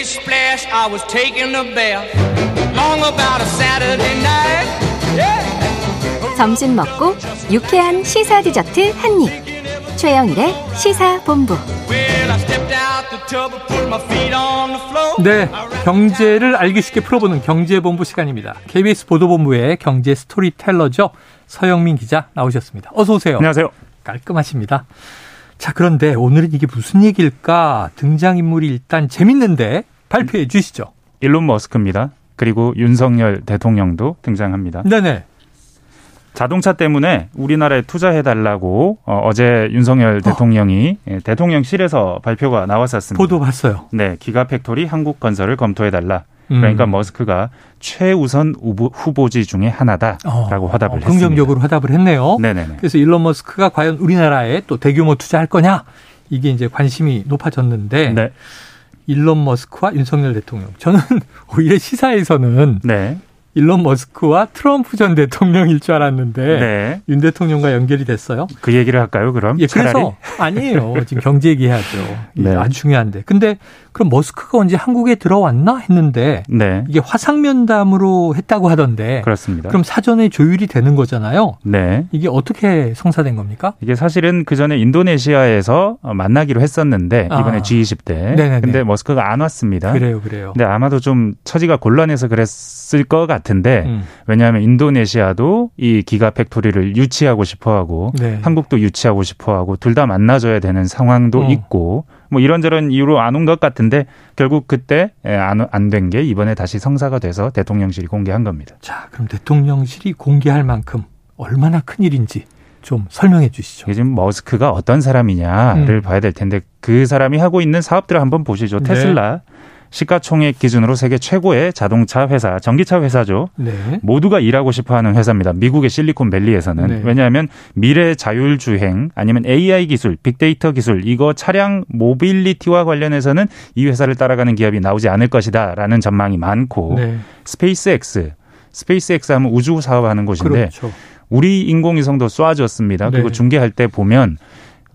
Splish splash, I was taking a bath. Long about a Saturday night. Yeah. 점심 먹고 유쾌한 시사 디저트 한 입. 최영일의 시사 본부. Well, I stepped out the tub and put my feet on the floor. 네, 경제를 알기 쉽게 풀어보는 경제본부 시간입니다. KBS 보도본부의 경제 스토리텔러죠. 서영민 기자 나오셨습니다. 어서 오세요. 안녕하세요. 깔끔하십니다. 자, 그런데 오늘은 이게 무슨 얘기일까? 등장인물이 일단 재밌는데 발표해 주시죠. 일론 머스크입니다. 그리고 윤석열 대통령도 등장합니다. 네네. 자동차 때문에 우리나라에 투자해달라고 어, 제 윤석열 대통령이 예, 대통령실에서 발표가 나왔었습니다. 보도 봤어요. 네, 기가팩토리 한국건설을 검토해달라. 그러니까 음. 머스크가 최우선 후보, 후보지 중에 하나다라고 어, 화답을 어, 했습니다. 긍정적으로 화답을 했네요. 네네네. 그래서 일론 머스크가 과연 우리나라에 또 대규모 투자할 거냐? 이게 이제 관심이 높아졌는데 네, 일론 머스크와 윤석열 대통령. 저는 오히려 시사에서는 네, 일론 머스크와 트럼프 전 대통령일 줄 알았는데 네. 윤 대통령과 연결이 됐어요. 그 얘기를 할까요? 그럼 예, 차라리 그래서 아니에요. 지금 경제 얘기해야죠. 네. 아주 중요한데. 근데 그럼 머스크가 언제 한국에 들어왔나 했는데 네, 이게 화상 면담으로 했다고 하던데 그렇습니다. 그럼 사전에 조율이 되는 거잖아요. 네. 이게 어떻게 성사된 겁니까? 이게 사실은 그 전에 인도네시아에서 어, 만나기로 했었는데 이번에 아. G20 때. 네네네. 근데 머스크가 안 왔습니다. 그래요, 그래요. 근데 아마도 좀 처지가 곤란해서 그랬을 것 같 은데 음. 왜냐하면 인도네시아도 이 Gigafactory를 유치하고 싶어하고 네. 한국도 유치하고 싶어하고 둘 다 만나줘야 되는 상황도 어. 있고 뭐 이런저런 이유로 안 온 것 같은데 결국 그때 안된 게 이번에 다시 성사가 돼서 대통령실이 공개한 겁니다. 자, 그럼 대통령실이 공개할 만큼 얼마나 큰 일인지 좀 설명해 주시죠. 지금 머스크가 어떤 사람이냐를 음. 봐야 될 텐데 그 사람이 하고 있는 사업들을 한번 보시죠. 네. 테슬라 시가총액 기준으로 세계 최고의 자동차 회사, 전기차 회사죠. 네. 모두가 일하고 싶어 하는 회사입니다. 미국의 실리콘밸리에서는. 네. 왜냐하면 미래 자율주행 아니면 AI 기술, 빅데이터 기술, 이거 차량 모빌리티와 관련해서는 이 회사를 따라가는 기업이 나오지 않을 것이다라는 전망이 많고 네. SpaceX, SpaceX 하면 우주 사업하는 곳인데 그렇죠. 우리 인공위성도 쏴줬습니다. 그리고 네. 중계할 때 보면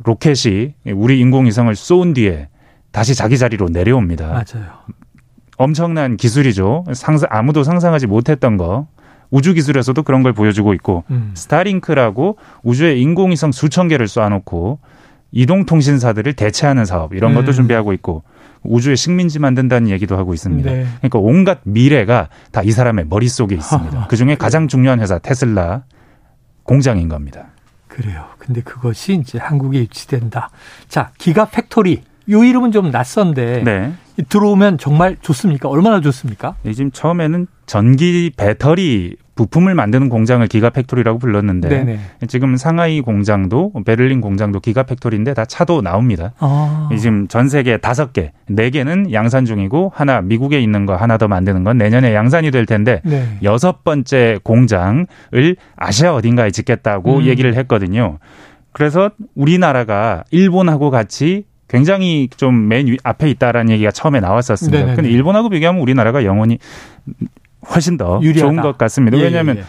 로켓이 우리 인공위성을 쏜 뒤에 다시 자기 자리로 내려옵니다. 맞아요. 엄청난 기술이죠. 상상, 아무도 상상하지 못했던 거. 우주 기술에서도 그런 걸 보여주고 있고 음. Starlink라고 우주에 인공위성 수천 개를 쏴놓고 이동통신사들을 대체하는 사업 이런 것도 음. 준비하고 있고 우주에 식민지 만든다는 얘기도 하고 있습니다. 네. 그러니까 온갖 미래가 다 이 사람의 머릿속에 있습니다. 하하. 그중에 가장 중요한 회사 Tesla 공장인 겁니다. 그래요. 근데 그것이 이제 한국에 유치된다. 자, Gigafactory. 요 이름은 좀 낯선데 네. 이 들어오면 정말 좋습니까? 얼마나 좋습니까? 이 지금 처음에는 전기 배터리 부품을 만드는 공장을 Gigafactory라고 불렀는데 네네. 지금 상하이 공장도 베를린 공장도 Gigafactory인데 다 차도 나옵니다. 아. 이 지금 전 세계 다섯 개, 네 개는 양산 중이고 하나 미국에 있는 거 하나 더 만드는 건 내년에 양산이 될 텐데 네. 여섯 번째 공장을 아시아 어딘가에 짓겠다고 음. 얘기를 했거든요. 그래서 우리나라가 일본하고 같이 굉장히 좀 맨 앞에 있다라는 얘기가 처음에 나왔었습니다. 네네네. 근데 일본하고 비교하면 우리나라가 영원히 훨씬 더 유리하다. 좋은 것 같습니다. 예, 왜냐하면 예, 예.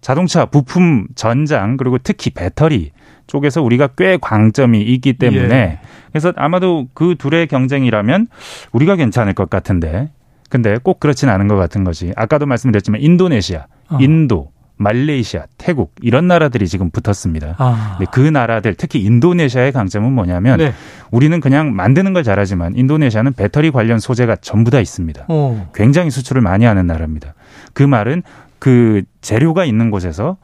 자동차 부품 전장 그리고 특히 배터리 쪽에서 우리가 꽤 강점이 있기 때문에 예. 그래서 아마도 그 둘의 경쟁이라면 우리가 괜찮을 것 같은데 근데 꼭 그렇진 않은 것 같은 것이 아까도 말씀드렸지만 인도네시아, 어. 인도, 말레이시아, 태국 이런 나라들이 지금 붙었습니다. 아. 근데 그 나라들 특히 인도네시아의 강점은 뭐냐면 네. 우리는 그냥 만드는 걸 잘하지만 인도네시아는 배터리 관련 소재가 전부 다 있습니다. 어. 굉장히 수출을 많이 하는 나라입니다. 그 말은 그 재료가 있는 곳에서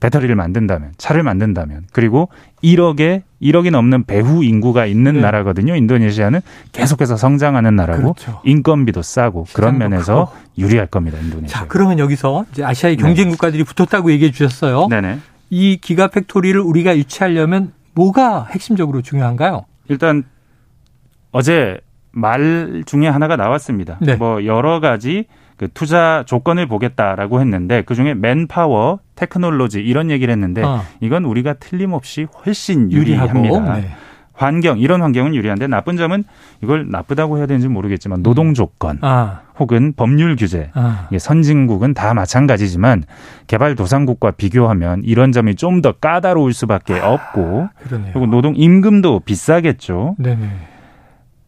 배터리를 만든다면, 차를 만든다면, 그리고 1억에 1억이 넘는 배후 인구가 있는 네. 나라거든요. 인도네시아는 계속해서 성장하는 나라고 그렇죠. 인건비도 싸고 그런 면에서 크고. 유리할 겁니다. 인도네시아. 자, 그러면 여기서 이제 아시아의 경쟁 국가들이 붙었다고 얘기해 주셨어요. 네네. 이 Gigafactory를 우리가 유치하려면 뭐가 핵심적으로 중요한가요? 일단 어제 말 중에 하나가 나왔습니다. 네. 뭐 여러 가지 그 투자 조건을 보겠다라고 했는데 그 중에 manpower, technology 이런 얘기를 했는데 어. 이건 우리가 틀림없이 훨씬. 유리합니다. 네. 환경 이런 환경은 유리한데 나쁜 점은 이걸 나쁘다고 해야 되는지 모르겠지만 노동 조건 아, 혹은 법률 규제 아. 선진국은 다 마찬가지지만 개발 도상국과 비교하면 이런 점이 좀 더 까다로울 수밖에 없고 그러네요. 그리고 노동 임금도 비싸겠죠. 네네.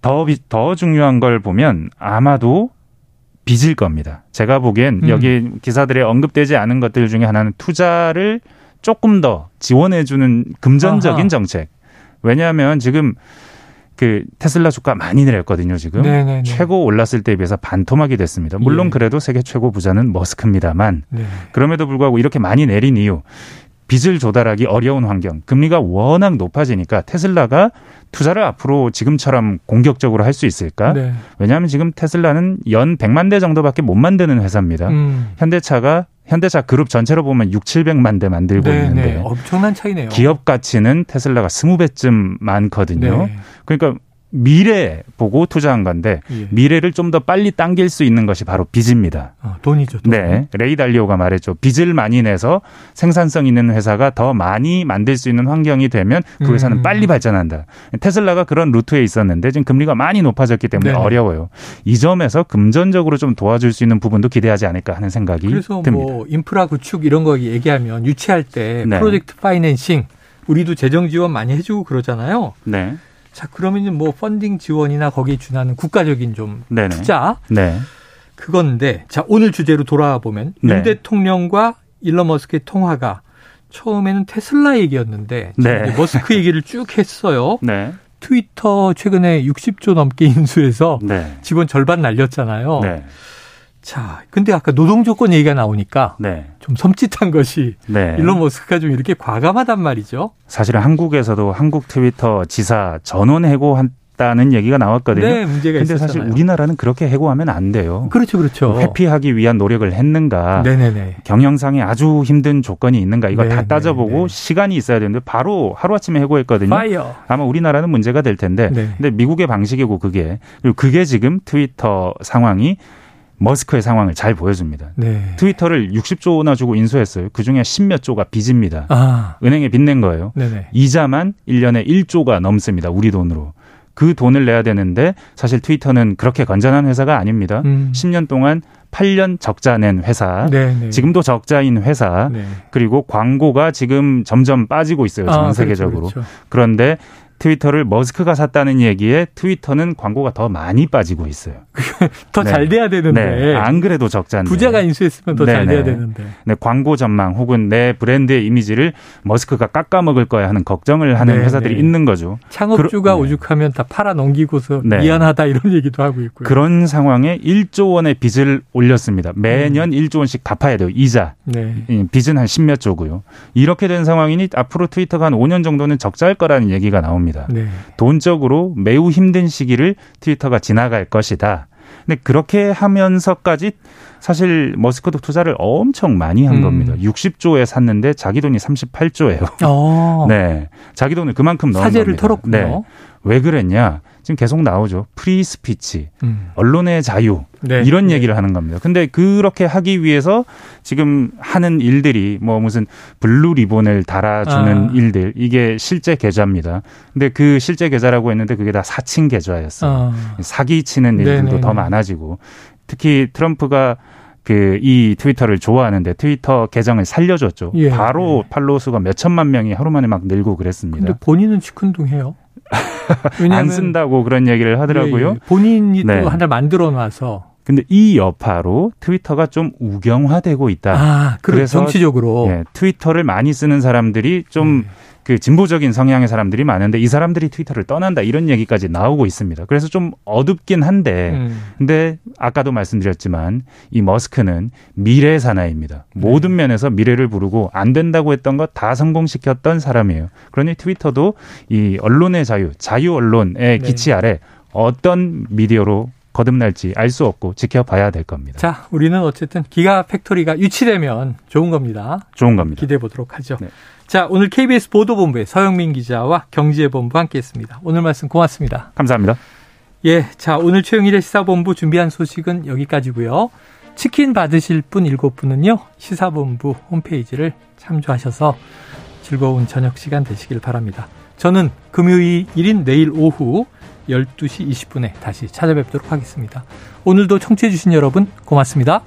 더, 비- 더 중요한 걸 보면 아마도 빚일 겁니다. 제가 보기엔 음. 여기 기사들에 언급되지 않은 것들 중에 하나는 투자를 조금 더 지원해주는 금전적인 아하. 정책. 왜냐하면 지금 그 테슬라 주가 많이 내렸거든요. 지금 네네네. 최고 올랐을 때에 비해서 반토막이 됐습니다. 물론 예. 그래도 세계 최고 부자는 머스크입니다만 네. 그럼에도 불구하고 이렇게 많이 내린 이유 빚을 조달하기 어려운 환경, 금리가 워낙 높아지니까 테슬라가 투자를 앞으로 지금처럼 공격적으로 할 수 있을까? 네. 왜냐하면 지금 테슬라는 연 100만 대 정도밖에 못 만드는 회사입니다. 음. 현대차가 현대차 그룹 전체로 보면 6, 700만 대 만들고 네, 있는데 네. 엄청난 차이네요. 기업 가치는 테슬라가 20배쯤 많거든요. 네. 그러니까 미래 보고 투자한 건데 예. 미래를 좀 더 빨리 당길 수 있는 것이 바로 빚입니다. 어, 돈이죠. 돈. 네. 레이 달리오가 말했죠. 빚을 많이 내서 생산성 있는 회사가 더 많이 만들 수 있는 환경이 되면 그 회사는 음. 빨리 발전한다. Tesla가 그런 루트에 있었는데 지금 금리가 많이 높아졌기 때문에 네네. 어려워요. 이 점에서 금전적으로 좀 도와줄 수 있는 부분도 기대하지 않을까 하는 생각이 그래서 듭니다. 뭐 인프라 구축 이런 거 얘기하면 유치할 때 네. project financing 우리도 재정 지원 많이 해주고 그러잖아요. 네. 자 그러면 뭐 펀딩 지원이나 거기에 준하는 국가적인 좀 네네. 투자 네. 그건데 자 오늘 주제로 돌아와 보면 윤 네. 대통령과 일론 머스크의 통화가 처음에는 테슬라 얘기였는데 네. 이제 머스크 얘기를 쭉 했어요. 네. 트위터 최근에 60조 넘게 인수해서 네. 직원 절반 날렸잖아요. 네. 자, 근데 아까 노동 조건 얘기가 나오니까 네. 좀 섬찟한 것이 네. 일론 머스크가 좀 이렇게 과감하단 말이죠. 사실은 한국에서도 한국 트위터 지사 전원 해고한 다는 얘기가 나왔거든요. 네, 문제가 근데 있었잖아요. 사실 우리나라는 그렇게 해고하면 안 돼요. 그렇죠, 그렇죠. 회피하기 위한 노력을 했는가? 네네네. 경영상에 아주 힘든 조건이 있는가? 이거 네, 다 네, 따져보고 네. 시간이 있어야 되는데 바로 하루 아침에 해고했거든요. Fire. 아마 우리나라는 문제가 될 텐데. 네. 근데 미국의 방식이고 그게 그리고 그게 지금 트위터 상황이 머스크의 상황을 잘 보여줍니다. 네. 트위터를 60조나 주고 인수했어요. 그중에 10몇 조가 빚입니다. 아, 은행에 빚낸 거예요. 네네. 이자만 1년에 1조가 넘습니다. 우리 돈으로. 그 돈을 내야 되는데 사실 트위터는 그렇게 건전한 회사가 아닙니다. 음. 10년 동안 8년 적자 낸 회사. 네네. 지금도 적자인 회사. 네. 그리고 광고가 지금 점점 빠지고 있어요. 전 아, 세계적으로. 그렇죠, 그렇죠. 그런데 트위터를 머스크가 샀다는 얘기에 트위터는 광고가 더 많이 빠지고 있어요. 더 네. 잘 돼야 되는데. 네. 안 그래도 적자인데. 부자가 인수했으면 더잘 네네. 돼야 되는데. 네, 광고 전망 혹은 내 브랜드의 이미지를 머스크가 깎아먹을 거야 하는 걱정을 하는 네, 회사들이 네. 있는 거죠. 창업주가 그러- 네. 오죽하면 다 팔아 넘기고서 네. 미안하다 이런 얘기도 하고 있고요. 그런 상황에 1조 원의 빚을 올렸습니다. 매년 음. 1조 원씩 갚아야 돼요. 이자. 네. 이 빚은 한 10몇 조고요. 이렇게 된 상황이니 앞으로 트위터가 한 5년 정도는 적자일 거라는 얘기가 나옵니다. 네. 돈적으로 매우 힘든 시기를 트위터가 지나갈 것이다. 근데 그렇게 하면서까지 사실 머스크도 투자를 엄청 많이 한 음. 겁니다. 60조에 샀는데 자기 돈이 38조예요. 어. 네. 자기 돈을 그만큼 넣은 사재를 겁니다. 털었군요. 네. 왜 그랬냐? 지금 계속 나오죠. Free speech, 음. 언론의 자유 네. 이런 네. 얘기를 하는 겁니다. 근데 그렇게 하기 위해서 지금 하는 일들이 뭐 무슨 blue ribbon을 달아주는 아. 일들 이게 실제 계좌입니다. 근데 그 실제 계좌라고 했는데 그게 다 사칭 계좌였어요. 어. 사기 치는 일들도 네네네. 더 많아지고 특히 트럼프가 그이 트위터를 좋아하는데 트위터 계정을 살려줬죠. 예. 바로 예. follow 수가 몇 천만 명이 하루 만에 막 늘고 그랬습니다. 근데 본인은 시큰둥해요. 안 쓴다고 그런 얘기를 하더라고요. 예, 예. 본인이 네. 또 하나 만들어 놔서 근데 이 여파로 트위터가 좀 우경화되고 있다. 아, 그래 그래서 정치적으로 예, 트위터를 많이 쓰는 사람들이 좀 네. 그 진보적인 성향의 사람들이 많은데 이 사람들이 트위터를 떠난다 이런 얘기까지 나오고 있습니다. 그래서 좀 어둡긴 한데 음. 근데 아까도 말씀드렸지만 이 머스크는 미래 사나이입니다. 네. 모든 면에서 미래를 부르고 안 된다고 했던 것 다 성공시켰던 사람이에요. 그러니 트위터도 이 언론의 자유, 자유 언론의 네. 기치 아래 어떤 미디어로 거듭날지 알 수 없고 지켜봐야 될 겁니다. 자, 우리는 어쨌든 기가 팩토리가 유치되면 좋은 겁니다. 좋은 겁니다. 기대해 보도록 하죠. 네. 자, 오늘 KBS 보도본부의 서영민 기자와 경제본부 함께했습니다. 오늘 말씀 고맙습니다. 감사합니다. 예, 자 오늘 최영일의 시사본부 준비한 소식은 여기까지고요. 치킨 받으실 분 일곱 분은요 시사본부 홈페이지를 참조하셔서 즐거운 저녁 시간 되시길 바랍니다. 저는 금요일인 내일 오후 12시 20분에 다시 찾아뵙도록 하겠습니다. 오늘도 청취해주신 여러분 고맙습니다.